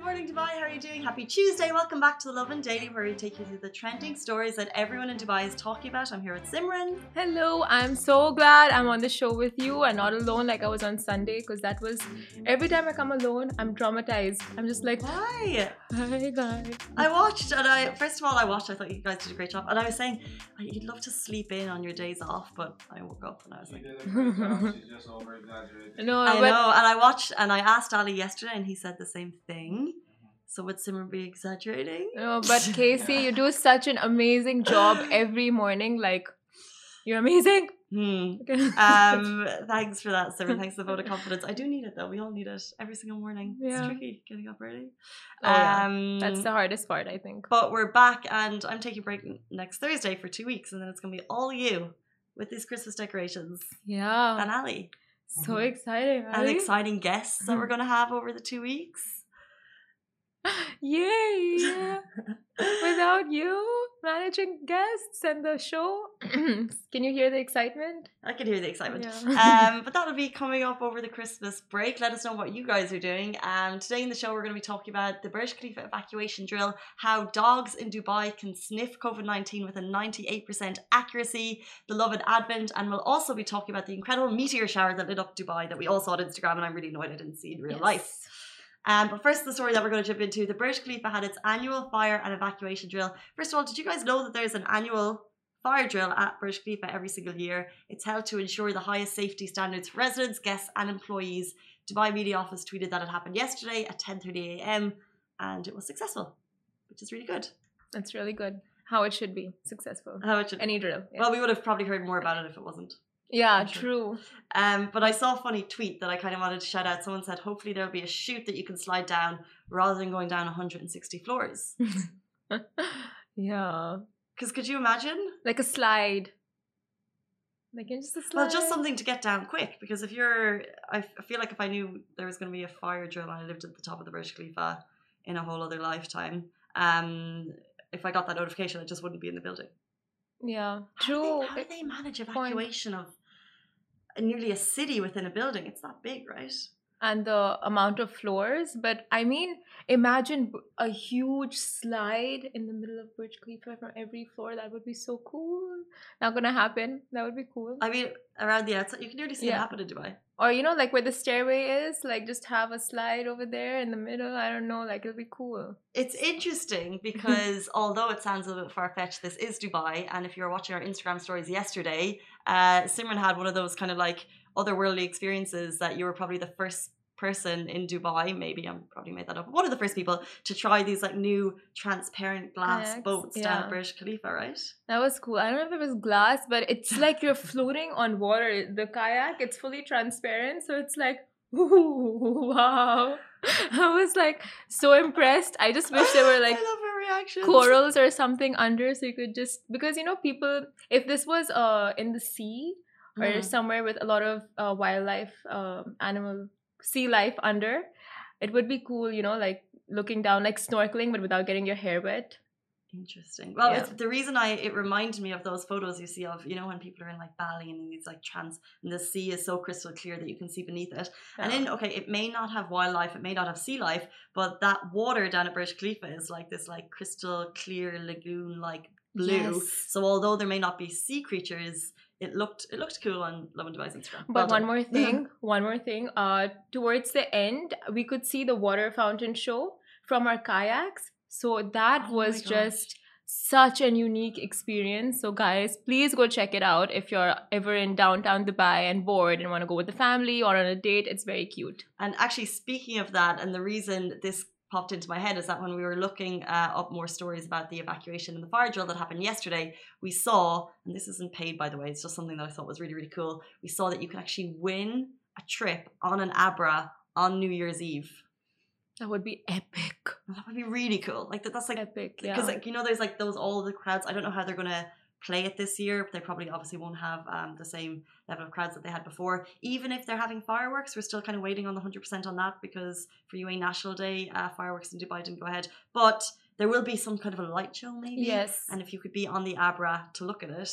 Good morning, Dubai. How are you doing? Happy Tuesday. Welcome back to the Lovin Daily, where we take you through the trending stories that everyone in Dubai is talking about. I'm here with Simran. Hello, I'm so glad I'm on the show with you and not alone like I was on Sunday because that was every time I come alone, I'm traumatized. I'm just like, Hi. hi guys. I watched, and I first of all, I watched. I thought you guys did a great job, and I was saying "Oh, you'd love to sleep in on your days off, but I woke up and I was She like, did a great job. She's just over exaggerating. No, I but know. And I watched, and I asked Ali yesterday, and he said the same thing. So would Simran be exaggerating? no, but Casey, you do such an amazing job every morning. Like, you're amazing. Hmm. Um. thanks for that, Simran. Thanks for the vote of confidence. I do need it though. We all need it every single morning. Yeah. It's tricky getting up early. Oh, yeah. Um. That's the hardest part, I think. But we're back, and I'm taking a break next Thursday for two weeks, and then it's gonna be all you with these Christmas decorations Yeah. and Ali. So exciting. and exciting guests that we're going to have over the two weeks. Yay! Without you managing guests and the show, can you hear the excitement? I can hear the excitement. Yeah. um, but that'll be coming up over the Christmas break. Let us know what you guys are doing. Um, today in the show, we're going to be talking about the Burj Khalifa evacuation drill, how dogs in Dubai can sniff COVID 19 with a 98% accuracy, the Lovin advent, and we'll also be talking about the incredible meteor shower that lit up Dubai that we all saw on Instagram, and I'm really annoyed I didn't see in real life. Um, but first, the story that we're going to jump into the Burj Khalifa had its annual fire and evacuation drill. First of all, did you guys know that there's an annual fire drill at Burj Khalifa every single year? It's held to ensure the highest safety standards for residents, guests, and employees. Dubai Media Office tweeted that it happened yesterday at 10:30 a.m. and it was successful, which is really good. That's really good. How it should be successful. How it should. Any drill. Yeah, Well, we would have probably heard more about it if it wasn't. Yeah true. Um, but I saw a funny tweet that I kind of wanted to shout out. Someone said, hopefully there'll be a chute that you can slide down rather than going down 160 floors. yeah. Because could you imagine? Like a slide. Like just a slide. Well, just something to get down quick. Because if you're, I f- I feel like if I knew there was going to be a fire drill and I lived at the top of the Burj Khalifa in a whole other lifetime, um, if I got that notification, I just wouldn't be in the building. Yeah. How do True. they, how do they manage evacuation of nearly a city within a building? It's that big, right? And the amount of floors. But I mean, imagine a huge slide in the middle of Burj Khalifa from every floor. That would be so cool. Not gonna happen. That would be cool. I mean, around the outside, you can nearly see it happen in Dubai. or you know, like where the stairway is, like just have a slide over there in the middle. I don't know. Like it'll be cool. It's interesting because although it sounds a little bit far fetched, this is Dubai. And if you were watching our Instagram stories yesterday, uh, Simran had one of those kind of like otherworldly experiences that you were probably the first person in Dubai, maybe I'm probably made that up, one of the first people to try these like new transparent glass Kayaks, boats down at Burj Khalifa, right? That was cool. I don't know if it was glass, but it's like you're floating on water. The kayak, it's fully transparent, so it's like, ooh, wow. I was like so impressed. I just wish there were like I love her reaction. corals or something under so you could just because you know people if this was uh in the sea or Mhm. somewhere with a lot of uh, wildlife um animal sea life under it would be cool you know like looking down like snorkeling but without getting your hair wet Interesting. Well, Yeah. it's the reason I it reminded me of those photos you see of you know when people are in like Bali and these like trans and the sea is so crystal clear that you can see beneath it. And Yeah. then okay, it may not have wildlife, it may not have sea life, but that water down at Burj Khalifa is like this like crystal clear lagoon like blue. Yes. So although there may not be sea creatures, it looked it looked cool on Lovin Dubai's Instagram. But Well one done. more thing, one more thing. Uh, towards the end, we could see the water fountain show from our kayaks. So that Oh was just such an unique experience. So guys, please go check it out if you're ever in downtown Dubai and bored and want to go with the family or on a date. It's very cute. And actually, speaking of that, and the reason this popped into my head is that when we were looking uh, up more stories about the evacuation and the fire drill that happened yesterday, we saw, and this isn't paid by the way, it's just something that I thought was really, really cool. We saw that you could actually win a trip on an Abra on New Year's Eve. That would be epic. That would be really cool. Like that, that's like Epic. Yeah. because like you know there's like those all the crowds. I don't know how they're gonna play it this year. They probably obviously won't have um, the same level of crowds that they had before. Even if they're having fireworks, we're still kind of waiting on the 100% on that because for UAE National Day, uh, fireworks in Dubai didn't go ahead. But there will be some kind of a light show maybe. Yes. And if you could be on the Abra to look at it,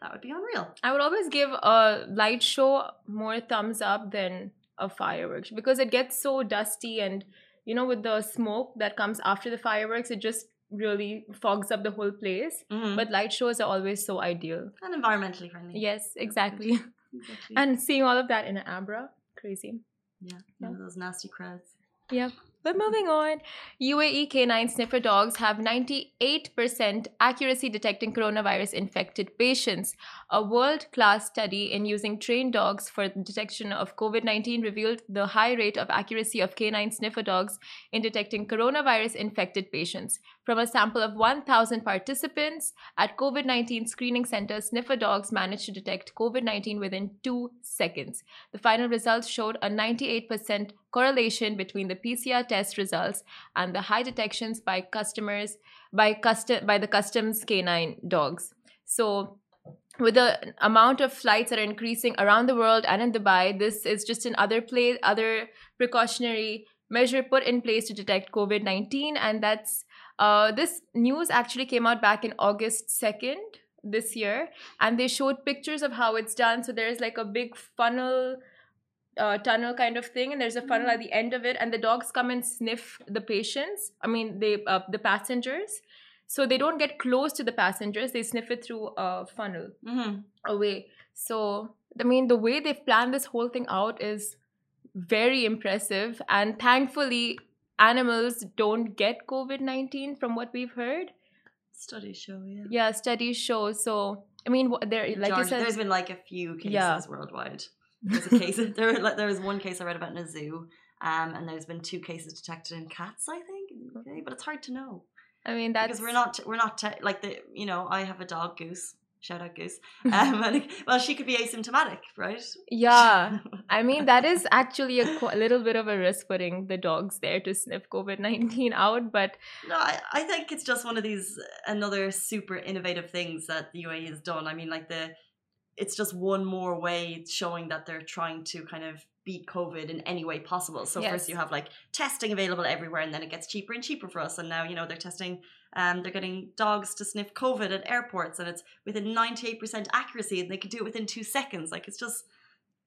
that would be unreal. I would always give a light show more thumbs up than a fireworks because it gets so dusty and you know with the smoke that comes after the fireworks it just really fogs up the whole place Mhm. but light shows are always so ideal and environmentally friendly. yes exactly Exactly. and seeing all of that in an abra crazy yeah, of those nasty crowds. Yeah. But moving on, UAE canine sniffer dogs have 98% accuracy detecting coronavirus infected patients. A world class study in using trained dogs for the detection of COVID 19 revealed the high rate of accuracy of canine sniffer dogs in detecting coronavirus infected patients. From a sample of 1,000 participants at COVID 19 screening centers, sniffer dogs managed to detect COVID 19 within two seconds. The final results showed a 98% correlation between the PCR test results and the high detections by customers by by the customs canine dogs. So with the amount of flights that are increasing around the world and in Dubai, this is just another place, other precautionary measure put in place to detect COVID nineteen, and that's uh, this news actually came out back in August second this year, and they showed pictures of how it's done. So there's like a big funnel uh, tunnel kind of thing, and there's a funnel at the end of it, and the dogs come and sniff the patients. I mean, they uh, the passengers. So they don't get close to the passengers; they sniff it through a funnel hmm away. So I mean, the way they've planned this whole thing out is very impressive, and thankfully, animals don't get COVID nineteen from what we've heard. Studies show, yeah. Yeah, studies show. So I mean, there, like George, you said, there's been like a few cases Yeah. worldwide. There's a case. there, like, there was one case I read about in a zoo, um, and there's been two cases detected in cats, I think. in the UK, but it's hard to know I mean, that's because we're not we're not te- like the you know I have a dog Goose. Shout out Goose. Um, and, well, she could be asymptomatic, right? Yeah, I mean that is actually a qu- little bit of a risk putting the dogs there to sniff COVID nineteen out, but No, I, I think it's just one of these another super innovative things that the UAE has done. I mean, like the it's just one more way showing that they're trying to kind of beat COVID in any way possible. So Yes. first you have like testing available everywhere, and then it gets cheaper and cheaper for us. And now you know they're testing, um, they're getting dogs to sniff COVID at airports, and it's within ninety eight percent accuracy, and they can do it within two seconds. Like it's just,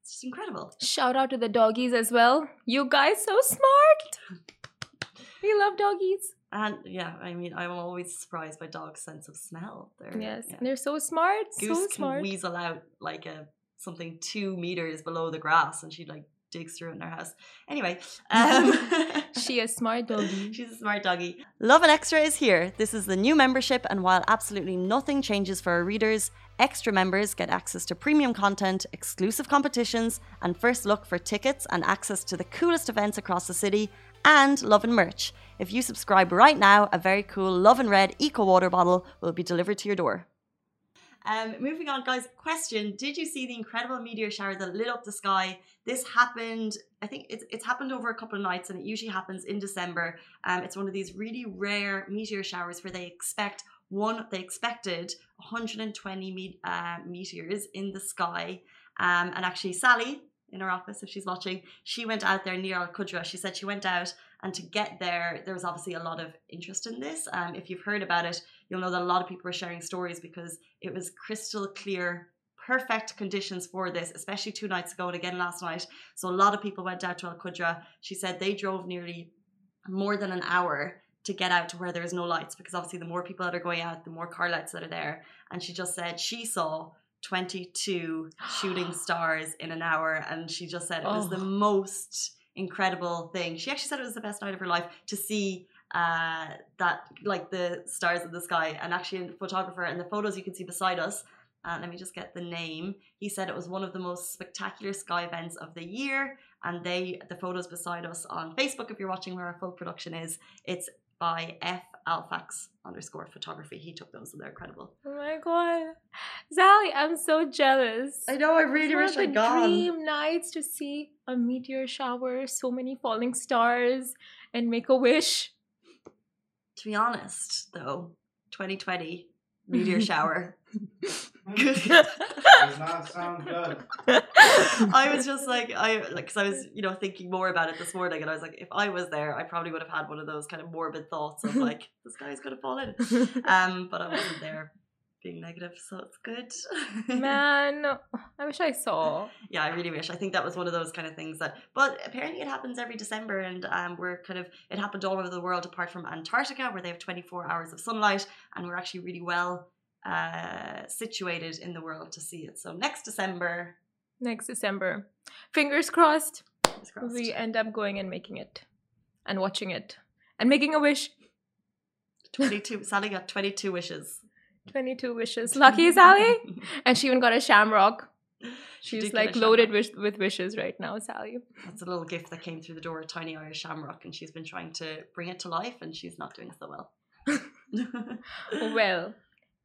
it's just incredible. shout out to the doggies as well. You guys so smart. We love doggies. And yeah, I mean, I'm always surprised by dogs' sense of smell. They're, Yes, yeah. they're so smart. Goose so can smart. weasel out like a something two meters below the grass, and she like digs through in her house. Anyway, um, She a smart doggy. She's a smart doggy. Lovin Extra is here. This is the new membership, and while absolutely nothing changes for our readers, extra members get access to premium content, exclusive competitions, and first look for tickets and access to the coolest events across the city, and Lovin merch. If you subscribe right now, a very cool Lovin Red Eco Water bottle will be delivered to your door. Um, moving on, guys. Question: Did you see the incredible meteor shower that lit up the sky? This happened. I think it's it's happened over a couple of nights, and it usually happens in December. Um, it's one of these really rare meteor showers where they expect one. They expected 120 me- uh, meteors in the sky. Um, and actually, Sally in her office, if she's watching, she went out there near Al Qudra. She said she went out, and to get there, there was obviously a lot of interest in this. Um, if you've heard about it, you'll know that a lot of people are sharing stories because it was crystal clear, perfect conditions for this, especially two nights ago and again last night. So a lot of people went out to Al Qudra. She said they drove nearly more than an hour to get out to where there is no lights because obviously the more people that are going out, the more car lights that are there. And she just said she saw 22 shooting stars in an hour and she just said it was the Oh. most incredible thing. She actually said it was the best night of her life to see uh that like the stars in the sky. And actually a photographer and the photos you can see beside us uh, let me just get the name. He said it was one of the most spectacular sky events of the year. And they the photos beside us on facebook if you're watching where our full production is it's by f. Alfax underscore photography. He took those and they're incredible. Oh my god, Sally, I'm so jealous. I know i It's one of the dream nights to see a meteor shower, so many falling stars, and make a wish. To be honest though 2020 meteor shower. Does not sound good. I was just like I like because I was you know thinking more about it this morning and I was like if I was there I probably would have had one of those kind of morbid thoughts of like the sky's gonna fall in um but I wasn't there being negative so it's good Man, I wish I saw. yeah I really wish I think that was one of those kind of things that but apparently it happens every December and um we're kind of it happened all over the world apart from Antarctica where they have 24 hours of sunlight and we're actually really well uh situated in the world to see it so next December Next December. Fingers crossed, fingers crossed. we end up going and making it and watching it and making a wish. 22 Sally got 22 wishes 22 wishes. Lucky Sally. And she even got a shamrock. She's like loaded with, with wishes right now, Sally. That's a little gift that came through the door, a tiny Irish shamrock, and she's been trying to bring it to life, and she's not doing so well. Well,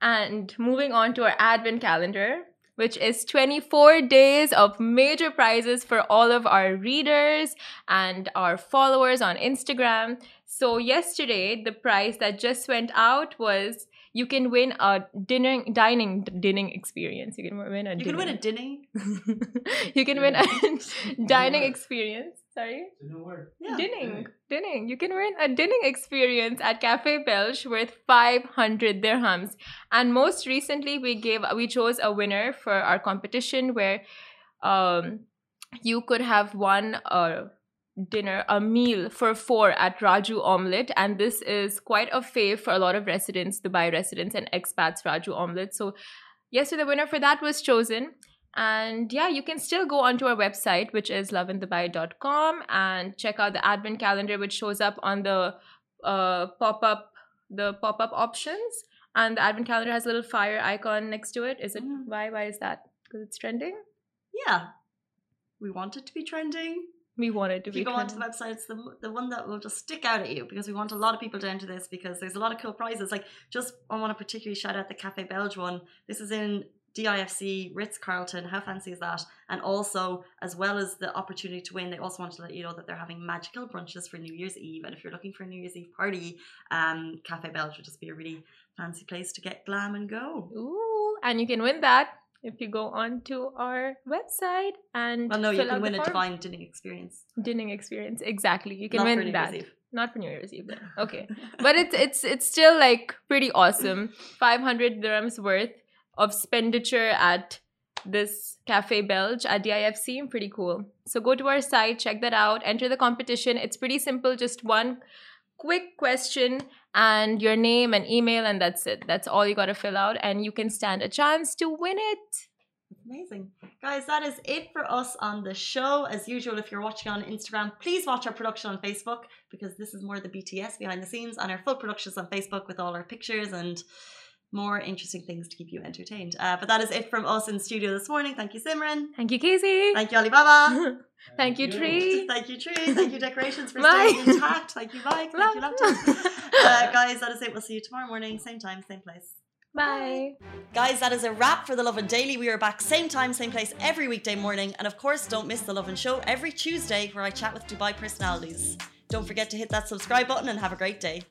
and moving on to our advent calendar, which is 24 days of major prizes for all of our readers and our followers on Instagram. So, yesterday, the prize that just went out was you can win a dinner, dining dining experience. You can win a you can win a dinner- you can win a dining word. experience. Sorry? It's a new. Yeah. Dinning. Dinning. You can win a dinning experience at Cafe Belge worth 500 dirhams. And most recently, we gave we chose a winner for our competition where um, you could have won a dinner, a meal for four at Raju Omelette. And this is quite a fave for a lot of residents, Dubai residents and expats, Raju Omelette. So, yes, so the winner for that was chosen. And yeah, you can still go onto our website, which is lovindubai.com, and check out the advent calendar, which shows up on the uh, pop up the pop up options. And the advent calendar has a little fire icon next to it. Is it Mm. why? Why is that? Because it's trending. Yeah. We want it to be trending. We want it to If be. you go onto the website, it's the, the one that will just stick out at you because we want a lot of people to enter this because there's a lot of cool prizes. Like, just I want to particularly shout out the Cafe Belge one. This is in DIFC, Ritz Carlton. How fancy is that? And also, as well as the opportunity to win, they also want to let you know that they're having magical brunches for New Year's Eve. And if you're looking for a New Year's Eve party, um, Cafe Belge would just be a really fancy place to get glam and go. Ooh, and you can win that if you go onto our website and Well, no, you can win a divine dining experience. dinning experience. Exactly, you can Not for win New that. Year's Eve. Not for New Year's Eve, then. Okay, but it's it's it's still like pretty awesome. Five hundred dirhams worth of expenditure at this Cafe Belge at DIFC. Pretty cool. So go to our site, check that out, enter the competition. It's pretty simple. Just one quick question and your name and email, and that's it. That's all you got to fill out, and you can stand a chance to win it. Amazing. Guys, that is it for us on the show. As usual, if you're watching on Instagram, please watch our production on Facebook because this is more the BTS behind the scenes and our full productions on Facebook with all our pictures and more interesting things to keep you entertained. Uh, but that is it from us in studio this morning. Thank you, Simran. Thank you, Casey. Thank you, Alibaba. Thank you, Tree. Thank you, Tree. Thank you, Decorations, for Bye. staying intact. Thank you, Mike. Thank you, Laptop. Uh, guys, that is it. We'll see you tomorrow morning, same time, same place. Bye. Guys, that is a wrap for the Lovin Daily. We are back same time, same place every weekday morning. And of course, don't miss the Lovin Show every Tuesday where I chat with Dubai personalities. Don't forget to hit that subscribe button and have a great day.